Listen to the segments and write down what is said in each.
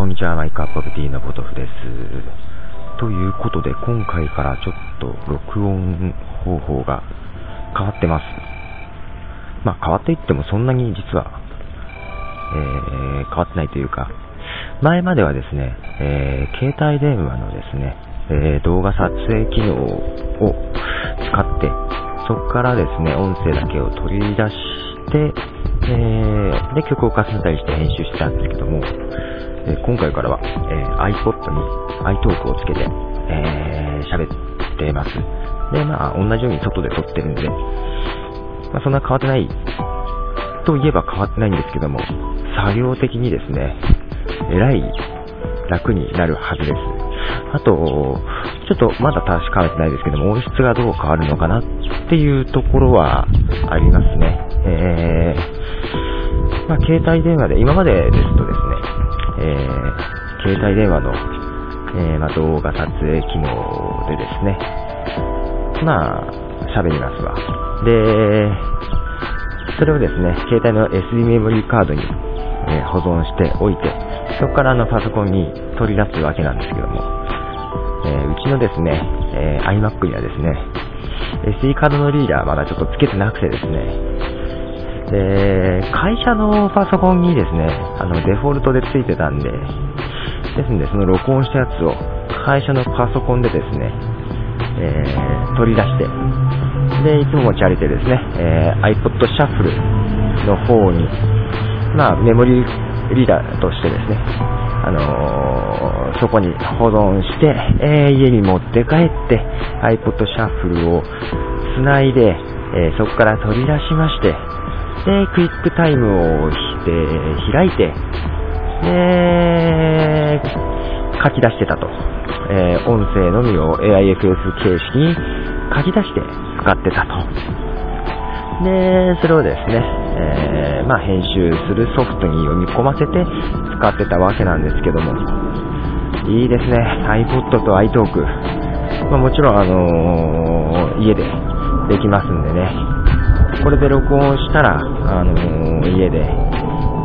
こんにちは、マイクアップオブティーのポトフです。ということで、今回からちょっと録音方法が変わってます。まあ、変わっていってもそんなに実は、えー、変わってないというか、前まではですね、えー、携帯電話のですね、えー、動画撮影機能を使って、そこからですね、音声だけを取り出して、えー、で、曲を重ねたりして編集してたんですけども、え今回からは、え iPod に iTalk をつけて、え喋っています。で、まあ、同じように外で撮ってるんで、まあ、そんな変わってないといえば変わってないんですけども、作業的にですね、えらい楽になるはずです。あと、ちょっとまだ確かめてないですけども、音質がどう変わるのかなっていうところはありますね。えー、まあ、携帯電話で、今までですとですね、えー、携帯電話の、えー、ま、動画撮影機能でですね、まあ、喋りますわ。で、それをですね、携帯の SD メモリーカードに、え、保存しておいて、そこからあのパソコンに取り出すわけなんですけども、えー、うちのですね、えー、iMac にはですね、SD カードのリーダーまだちょっとつけてなくてですね、で、会社のパソコンにですね、あの、デフォルトでついてたんで、ですんで、その録音したやつを会社のパソコンでですね、えー、取り出して、で、いつも持ち歩いてですね、えー、iPod Shuffle の方に、まあ、メモリーリーダーとしてですね、あのー、そこに保存して、えー、家に持って帰って、iPod Shuffle を繋いで、えー、そこから取り出しまして、で、クイックタイムをして開いて、で、書き出してたと。えー、音声のみを AIFS 形式に書き出して使ってたと。で、それをですね、えー、まあ、編集するソフトに読み込ませて使ってたわけなんですけども、いいですね、iPod と iTalk。まあ、もちろん、あのー、家でできますんでね、これで録音したら、あのー、家で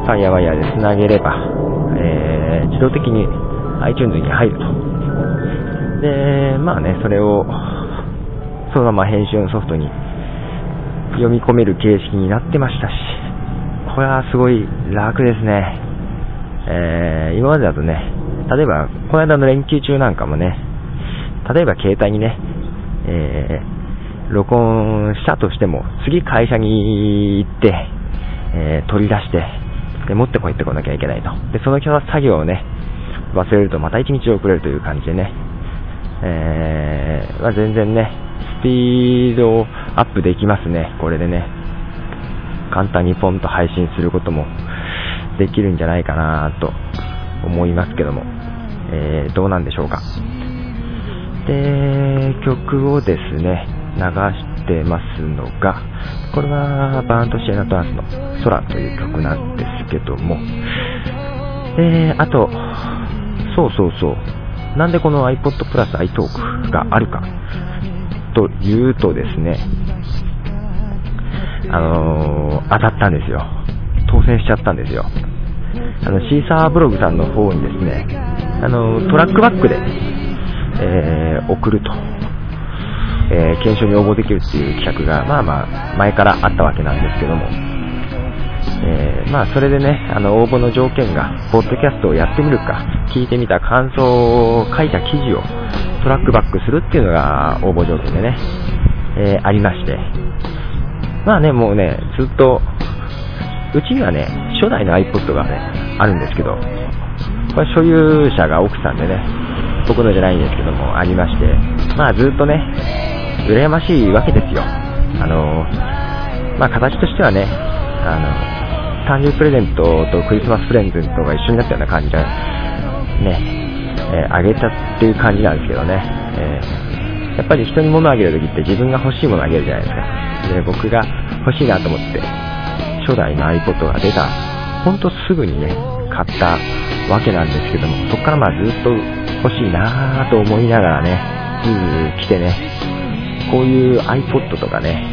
Firewire で繋げれば、えー、自動的に iTunes に入ると。で、まあね、それをそのまま編集のソフトに読み込める形式になってましたし、これはすごい楽ですね。えー、今までだとね、例えば、この間の連休中なんかもね、例えば携帯にね、えー録音したとしても、次会社に行って、えー、取り出して、で、持ってこいってこなきゃいけないと。で、その作業をね、忘れるとまた1日遅れるという感じでね、えー、まあ、全然ね、スピードをアップできますね、これでね。簡単にポンと配信することもできるんじゃないかなと思いますけども、えー、どうなんでしょうか。で、曲をですね、流してますのが、これはバーントシエナトランスの空という曲なんですけども、えー、あと、そうそうそう、なんでこの iPod Plus iTalk があるかというとですね、あのー、当たったんですよ。当選しちゃったんですよ。あの、シーサーブログさんの方にですね、あの、トラックバックで、えー、送るとえー、検証に応募できるっていう企画が、まあまあ、前からあったわけなんですけども、えー、まあ、それでね、あの、応募の条件が、ポッドキャストをやってみるか、聞いてみた感想を書いた記事をトラックバックするっていうのが応募条件でね、えー、ありまして、まあね、もうね、ずっと、うちにはね、初代の iPod がね、あるんですけど、これ所有者が奥さんでね、僕のじゃないんですけども、ありまして、まあずっとね、羨ましいわけですよ。あの、まあ形としてはね、あの、誕生日プレゼントとクリスマスプレゼントが一緒になったような感じで、ね、えー、あげたっていう感じなんですけどね、えー、やっぱり人に物をあげるときって自分が欲しいものをあげるじゃないですか。で、僕が欲しいなと思って、初代の iPod が出た、ほんとすぐにね、買ったわけなんですけども、そこからまあずっと欲しいなぁと思いながらね、うん、来てね、こういう iPod とかね、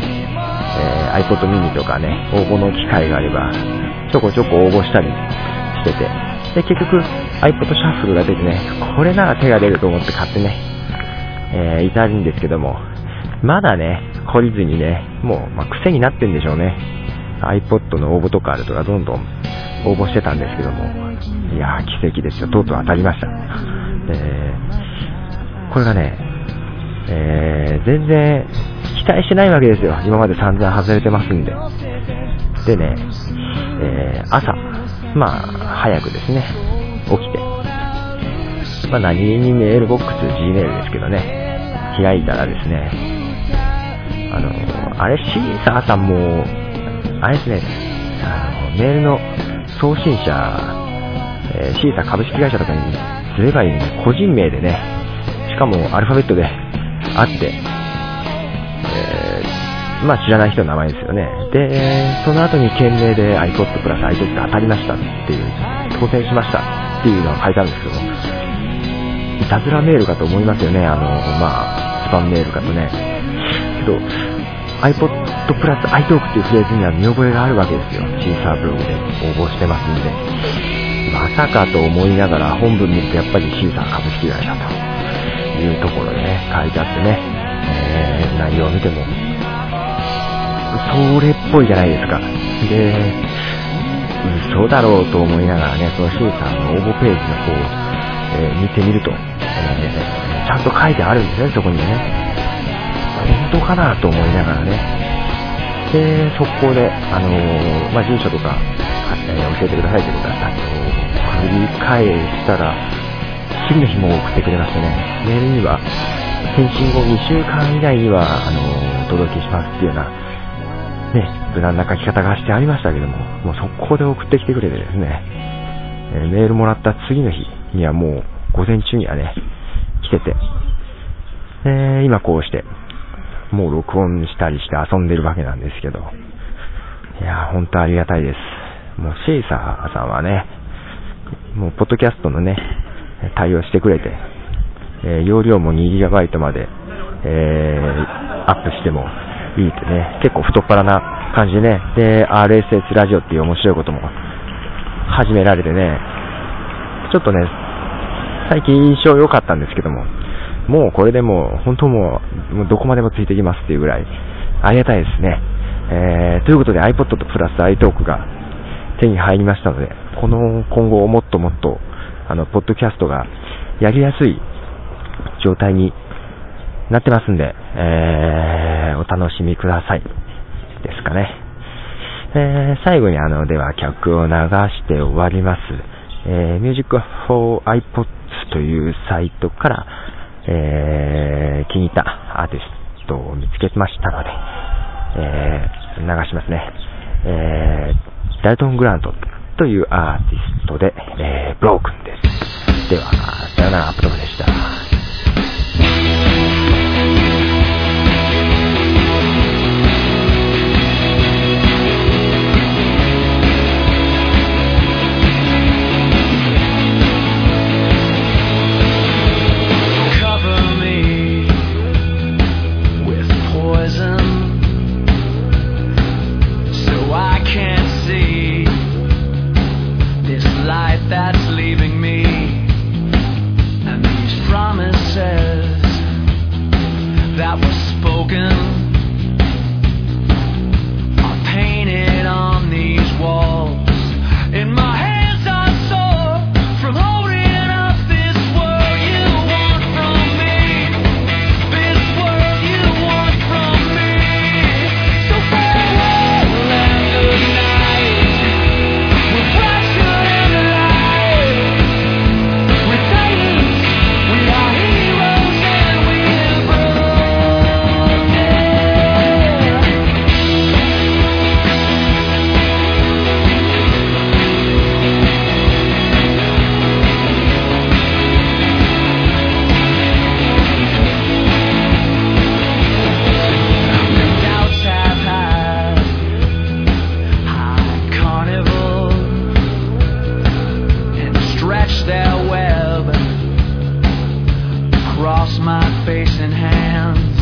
えー、iPod mini とかね、応募の機会があれば、ちょこちょこ応募したりしてて、で、結局 iPod シャッフルが出てね、これなら手が出ると思って買ってね、えー、いたんですけども、まだね、懲りずにね、もう、まあ、癖になってんでしょうね。iPod の応募とかあるとかどんどん応募してたんですけども、いやー奇跡ですよ。とうとう当たりました。えー、これがね、えー、全然期待してないわけですよ。今まで散々外れてますんで。でね、えー、朝、まあ、早くですね、起きて、まあ、何気にメールボックス、Gmail ですけどね、開いたらですね、あの、あれ、シーサーさんも、あれですね、あの、メールの送信者、えー、シーサー株式会社とかにすればいいね、個人名でね、しかもアルファベットであって、えー、まあ知らない人の名前ですよね。で、その後に件名で iPod プラス iPod 当たりましたっていう、当選しましたっていうのが書いてあるんですけども、いたずらメールかと思いますよね、あの、まあ、スパムメールかとね。けど、iPod プラス iTalk っていうフレーズには見覚えがあるわけですよ。シーサーブログで応募してますんで。まさかと思いながら本文見るとやっぱりシーサー株式会社というところでね、書いてあってね、えー、内容を見ても、それっぽいじゃないですか。で、嘘だろうと思いながらね、そのシーサーの応募ページの方を、えー、見てみると、えー、ちゃんと書いてあるんですね、そこにね。本当かなと思いながらね。で、速攻で、あのー、まあ、住所とか、えー、教えてくださいということだったんで、繰り返したら、次の日も送ってくれましてね、メールには、返信後2週間以内には、あのー、お届けしますっていうような、ね、無難な書き方がしてありましたけども、もう速攻で送ってきてくれてですね、えー、メールもらった次の日にはもう、午前中にはね、来てて、えー、今こうして、もう録音したりして遊んでるわけなんですけど、いやー、ほんとありがたいです。もうシーサーさんはね、もうポッドキャストのね、対応してくれて、え、容量も 2GB まで、え、アップしてもいいってね、結構太っ腹な感じでね、で、RSS ラジオっていう面白いことも始められてね、ちょっとね、最近印象良かったんですけども、もうこれでもう、本当もう、どこまでもついてきますっていうぐらい、ありがたいですね。えー、ということで iPod とプラス iTalk が手に入りましたので、この今後をもっともっと、あの、ポッドキャストがやりやすい状態になってますんで、えー、お楽しみください。ですかね。えー、最後にあの、では曲を流して終わります。えー、Music for iPods というサイトから、えー、気に入ったアーティストを見つけましたので、えー、流しますね。えー、ダルトン・グラントというアーティストで、えー、ブロークンです。では、さよなら、プロードでした。Lost my face and hands.